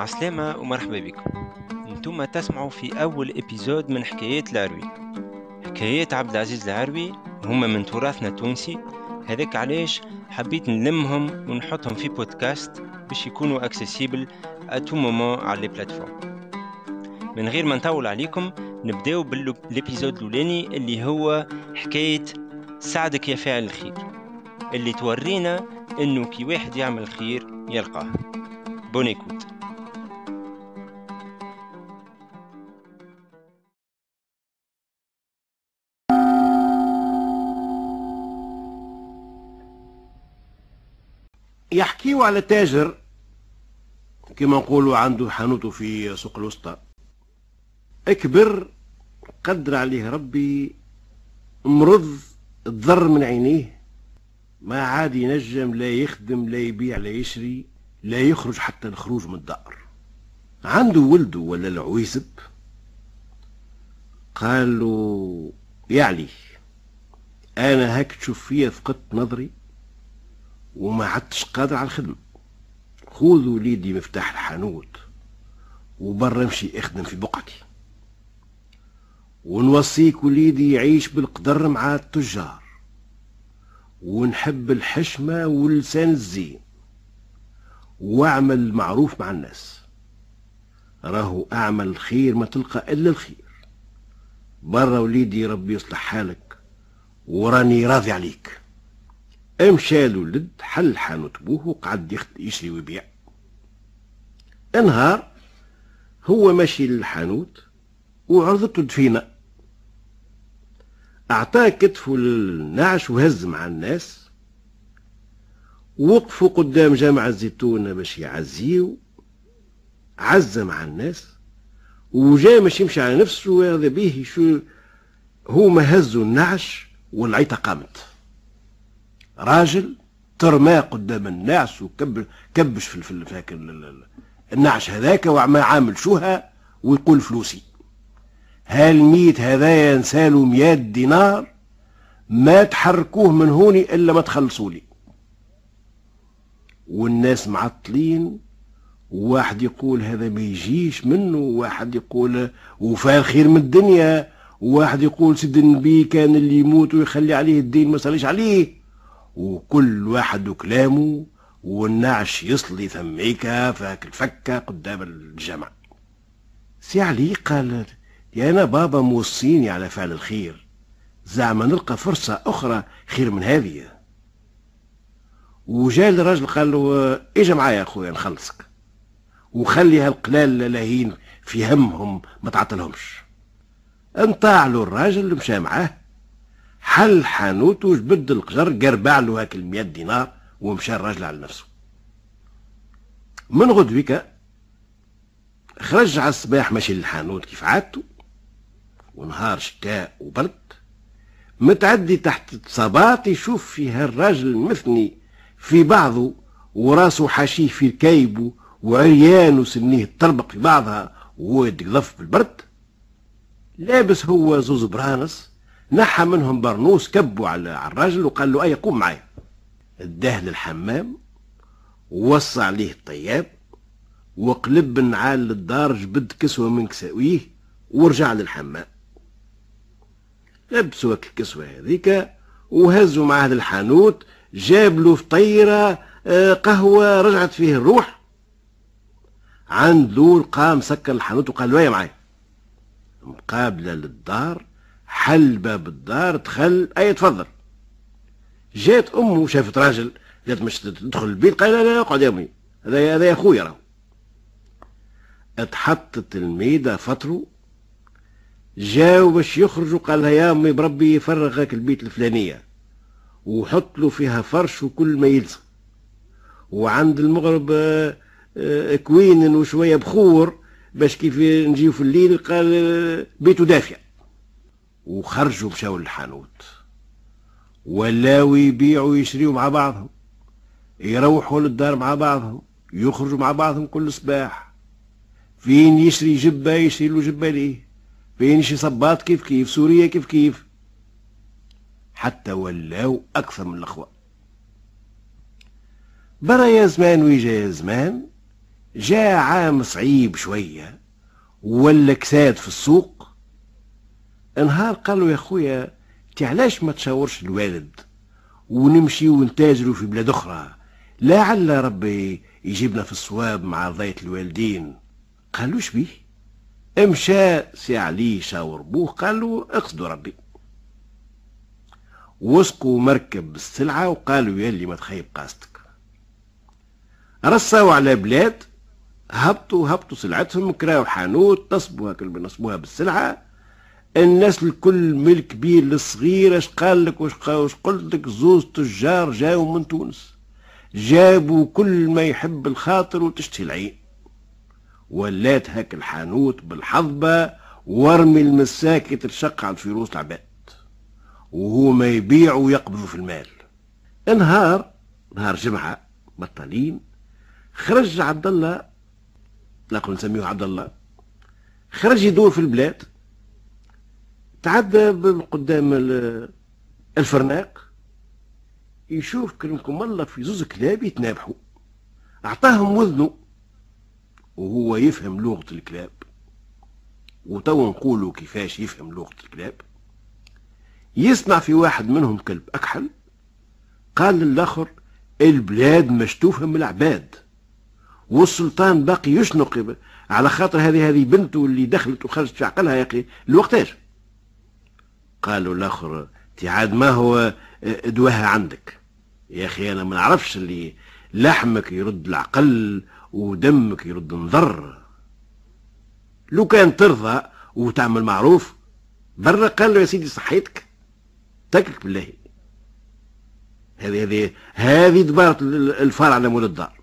عسلامة ومرحبا بكم. أنتم تسمعوا في أول épisode من حكايات العروي. حكايات عبد العزيز العروي هما من تراثنا التونسي. هذاك علاش حبيت نلمهم ونحطهم في بودكاست باش يكونوا accessible à tout moment على les plateformes من غير ما نطول عليكم نبداو بال épisode الأولاني اللي هو حكاية ساعدك يا فاعل الخير اللي تورينا إنه كي واحد يعمل خير يلقاه. بونيكوت يحكيوا على تاجر كما نقولوا عنده حانوته في سوق الوسطى. اكبر قدر عليه ربي مرض تضر من عينيه ما عاد ينجم لا يخدم لا يبيع لا يشري لا يخرج حتى الخروج من الدار. عنده ولده ولا العويسب قال له يا علي أنا هاك تشوف فيا فقدت نظري وما عدتش قادر على الخدمة. خذ وليدي مفتاح الحانوت وبرا امشي اخدم في بقعتي. ونوصيك وليدي يعيش بالقدر مع التجار. ونحب الحشمة واللسان الزين. واعمل المعروف مع الناس. راهو أعمل الخير ما تلقى إلا الخير. برا وليدي ربي يصلح حالك وراني راضي عليك. امشى الولد حل حانوت بوه وقعد يشري ويبيع. انهار هو ماشي للحانوت وعرضته دفينة. أعطاه كتفه للنعش وهز مع الناس. وقفوا قدام جامع الزيتون باش يعزيو عز مع الناس. وجا مش يمشي على نفسه هذا به شو هو ما هزوا النعش والعيطة قامت. راجل ترماه قدام الناس وكبش كبش في في النعش هذاك وما عامل شوها ويقول فلوسي. هالميت هذايا نسالو مئات دينار ما تحركوه من هوني إلا ما تخلصوا لي. والناس معطلين واحد يقول هذا ما يجيش منه واحد يقول وفاه خير من الدنيا واحد يقول سيد النبي كان اللي يموت ويخلي عليه الدين ما صليش عليه. وكل واحد وكلامه والنعش يصلي ثميكا فاك الفكة قدام الجمع. سي علي قال يا أنا بابا موصيني على فعل الخير. زعما نلقى فرصة أخرى خير من هذه. وجاء الرجل قال له اجا معايا يا أخويا نخلصك. وخلي هالقلال لاهين في همهم ما تعطلهمش. انطاع له الراجل مشى معاه. حل حانوت وجبد القجر قربع له هاك المية دينار ومشى الراجل على نفسه. من غدويك خرج على الصباح ماشي للحانوت كيف عادته ونهار شتاء وبرد متعدي تحت الصباط يشوف فيها الراجل المثني في بعضه وراسه حاشيه في الكيب وعريان وسنيه تطربق في بعضها وهو بالبرد. لابس هو زوز برانس نحى منهم برنوس كبوا على الراجل وقال له أي قوم معايا. اداه للحمام ووصى عليه الطياب وقلب النعال للدار جبد كسوة من كساويه ورجع للحمام. لبسوا الكسوة هذيك وهزوا معاه للحانوت جاب له فطيرة آه، قهوة رجعت فيه الروح. عند لول قام سكر الحانوت وقال له يا معايا. مقابلة للدار حل باب الدار دخل أي تفضل. جات أمه شافت راجل قالت مش تدخل البيت قال لا لا اقعد يا أمي. هذا هذا يا أخويا راهو. اتحطت الميدة فطروا جاو باش يخرجوا قال لها يا أمي بربي يفرغك البيت الفلانية وحط له فيها فرش وكل ما يلزم. وعند المغرب آه، آه، كوين وشوية بخور باش كيف نجيو في الليل قال آه، بيته دافية. وخرجوا مشاو للحانوت. ولاو يبيعوا ويشريوا مع بعضهم. يروحوا للدار مع بعضهم. يخرجوا مع بعضهم كل صباح. فين يشري جبة يشري له جبة ليه؟ فين يشري صباط كيف كيف؟ سوريا كيف كيف؟ حتى ولاو أكثر من الأخوة. برا يا زمان ويجا يا زمان جاء عام صعيب شوية ولا كساد في السوق نهار قال له يا خويا علاش ما تشاورش الوالد ونمشي ونتاجروا في بلاد أخرى؟ لعل ربي يجيبنا في الصواب مع رضاية الوالدين. قالوا بيه. امشى سي علي شاور بوه قالوا اقصدوا ربي. وسقوا مركب بالسلعة وقالوا يلي ما تخيب قاستك. رصاوا على بلاد هبطوا هبطوا سلعتهم كراو حانوت نصبوها كل نصبوها بالسلعة الناس الكل من الكبير للصغير اش قال لك واش قلت لك؟ زوز تجار جاوا من تونس. جابوا كل ما يحب الخاطر وتشتهي العين. ولات هاك الحانوت بالحظبة ورمي المساك يترشق على الفلوس العباد. وهو ما يبيع ويقبض في المال. نهار نهار جمعة بطلين خرج عبد الله نقول نسميه عبد الله خرج يدور في البلاد. تعدى قدام الفرناق يشوف كرمكم الله في زوز كلاب يتنابحوا. أعطاهم وذنه وهو يفهم لغة الكلاب. وتو نقولوا كيفاش يفهم لغة الكلاب. يسمع في واحد منهم كلب أكحل قال للآخر البلاد مشتوفة من العباد. والسلطان باقي يشنق على خاطر هذه هذه بنته اللي دخلت وخرجت في عقلها يا أخي الوقتاش قالوا الآخر عاد ما هو دواها عندك؟ يا أخي أنا ما نعرفش اللي لحمك يرد العقل ودمك يرد النظر. لو كان ترضى وتعمل معروف برا قال له يا سيدي صحيتك. تكك بالله. هذه هذه هذه دبارة الفار على مول الدار.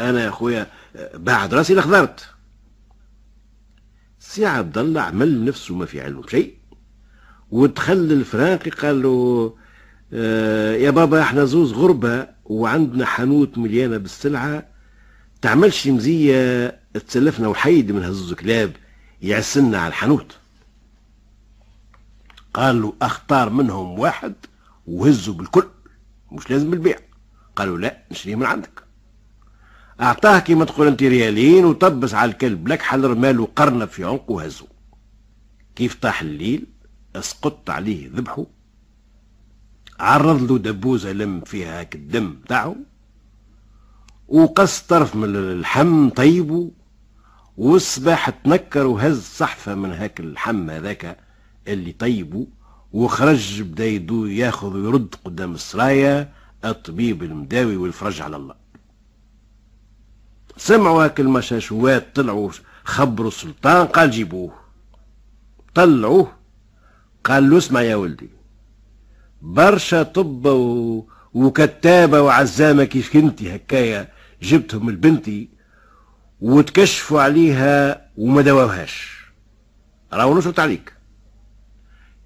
أنا يا خويا بعد راسي لخضرت. سي عبد الله عمل نفسه ما في علم شيء ودخل الفرنقي قال له آه يا بابا إحنا زوز غربة وعندنا حانوت مليانة بالسلعة تعملش مزية تسلفنا وحيد من هزوز كلاب يعسلنا على الحانوت. قال له أختار منهم واحد وهزه بالكل مش لازم بالبيع قالوا لا نشريه من عندك. اعطاه كيما تقول أنت ريالين وطبس على الكلب لك حل رمال وقرنب في عنقه وهزه. كيف طاح الليل؟ اسقط عليه ذبحه. عرض له دبوزة لم فيها هاك الدم تاعه وقص طرف من اللحم طيبه. والصباح تنكر وهز صحفة من هاك اللحم هذاك اللي طيبه. وخرج بدا يدو ياخذ ويرد قدام السرايا الطبيب المداوي والفرج على الله. سمعوا هاك المشاشوات طلعوا خبروا السلطان قال جيبوه. طلعوه. قال له اسمع يا ولدي برشا طبة و... وكتابة وعزامة كيف كنتي هكايا جبتهم لبنتي وتكشفوا عليها وما دواوهاش. راهو نشرت عليك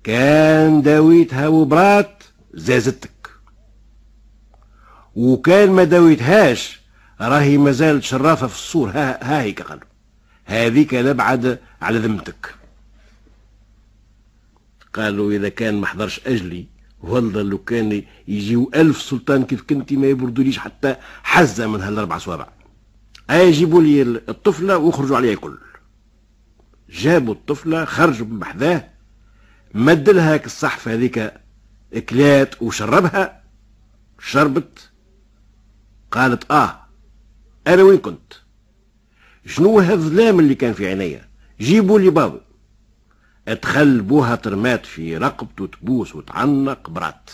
كان داويتها وبرات زازتك. وكان ما داويتهاش راهي مازالت شرافة في الصور ها هيك قالوا هذيك نبعد على ذمتك. قالوا إذا كان ما حضرش أجلي والله لو كان يجيو ألف سلطان كيف كنتي ما يبردوليش حتى حزة من هالأربع صوابع. أي جيبوا لي الطفلة واخرجوا عليها كل جابوا الطفلة خرجوا من بحذاه مد لها الصحفة هذيك إكلات وشربها شربت قالت آه أنا وين كنت؟ شنو هذا الظلام اللي كان في عينيا؟ جيبوا لي بابا ادخل بوها ترمات في رقبته تبوس وتعنق برات.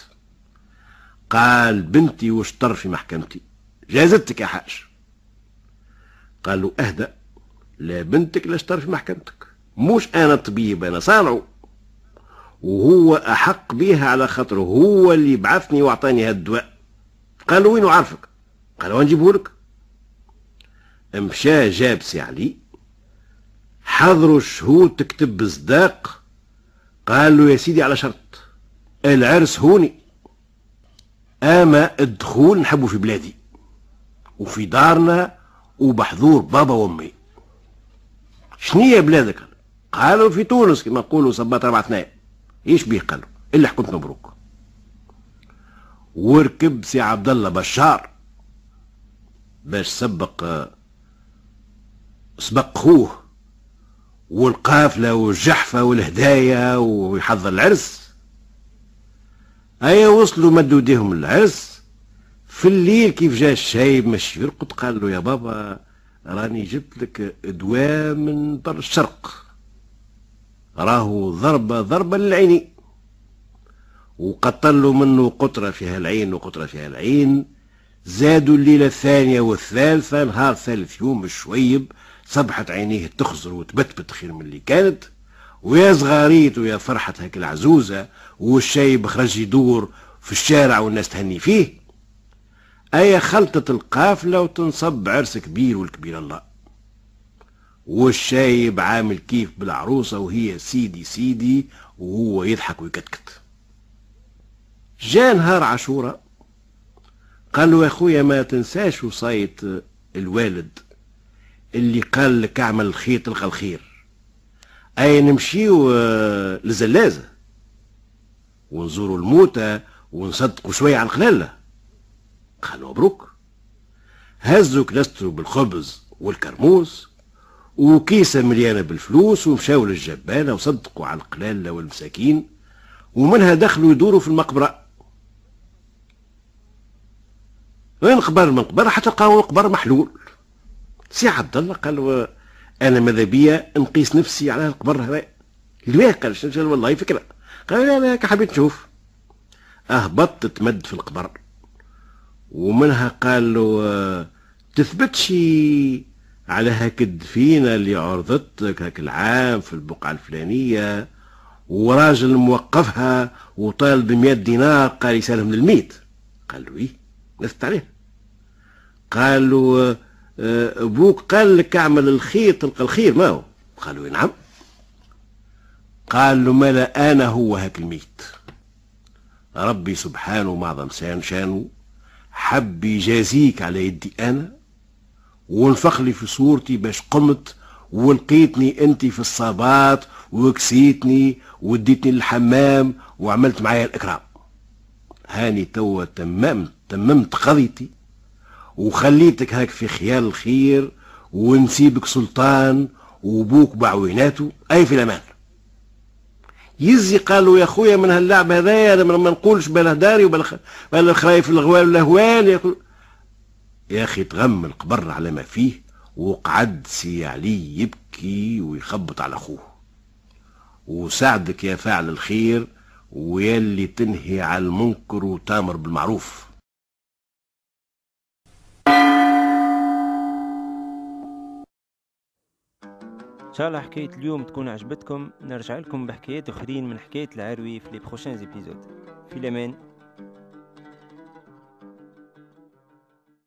قال بنتي وشطر في محكمتي؟ جازتك يا حاج. قال له اهدأ. لا بنتك لا اشتر في محكمتك. مش أنا طبيب أنا صانعه وهو أحق بيها على خاطره هو اللي بعثني وأعطاني هالدواء. قال له وين عارفك؟ قال له نجيبه لك مشى جاب سي علي. حضروا الشهود تكتب بصداق قال له يا سيدي على شرط العرس هوني أما الدخول نحبه في بلادي وفي دارنا وبحضور بابا وأمي. شنية بلادك؟ قالوا في تونس كما نقولوا صبات ربع اثنين. إيش بيه قالوا؟ إلا حكمت مبروك. وركب سي عبد الله بشار باش سبق سبق خوه والقافلة والجحفة والهدايا ويحضر العرس. أيا وصلوا مدوا ايديهم العرس. في الليل كيف جاء الشايب مش يرقد؟ قال له يا بابا راني جبت لك دواء من بر الشرق. راهو ضربة ضربة للعيني. له منه قطرة فيها العين وقطرة فيها العين. زادوا الليلة الثانية والثالثة نهار ثالث يوم الشويب. صبحت عينيه تخزر وتبتبت خير من اللي كانت ويا صغاريت ويا فرحة هاك العزوزة والشايب خرج يدور في الشارع والناس تهني فيه. أي خلطة القافلة وتنصب عرس كبير والكبير الله. والشايب عامل كيف بالعروسة وهي سيدي سيدي وهو يضحك ويكتكت. جاء نهار عاشوراء قال له يا خويا ما تنساش وصاية الوالد. اللي قال لك اعمل الخير تلقى الخير. أي نمشيو آه، لزلازة. ونزوروا الموتى ونصدقوا شوية على القلالة قالوا مبروك. هزوا كنسترو بالخبز والكرموس وكيسة مليانة بالفلوس ومشاو للجبانة وصدقوا على القلالة والمساكين. ومنها دخلوا يدوروا في المقبرة. وين قبر المقبرة حتى لقاو القبر محلول. سي عبد الله قال أنا ماذا بيا؟ نقيس نفسي على القبر هذا. ليه قال والله فكرة. قال أنا حبيت نشوف. اهبطت تمد في القبر. ومنها قال له تثبتش على هاك الدفينة اللي عرضتك هاك العام في البقعة الفلانية. وراجل موقفها وطالب بمئة دينار قال يسالم للميت قال له إيه نثبت عليه. قال له أبوك قال لك اعمل الخير تلقى الخير ما هو؟ قالوا نعم. قال له ملا أنا هو هاك الميت. ربي سبحانه معظم شانه حب يجازيك على يدي أنا ونفخ لي في صورتي باش قمت ولقيتني أنت في الصابات وكسيتني وديتني للحمام وعملت معايا الإكرام. هاني توا تممت تممت قضيتي. وخليتك هاك في خيال الخير ونسيبك سلطان وبوك بعويناته أي في الأمان. يزي قالوا يا خويا من هاللعب هذايا أنا ما نقولش بالهداري وبلا الخرايف الغوال والهوال يقول يا أخي تغم القبر على ما فيه وقعد سي علي يبكي ويخبط على أخوه. وساعدك يا فاعل الخير ويلي تنهي على المنكر وتامر بالمعروف. شاء الله حكاية اليوم تكون عجبتكم نرجع لكم بحكايات أخرين من حكاية العروي في لي بروشين زيبيزود في الأمان.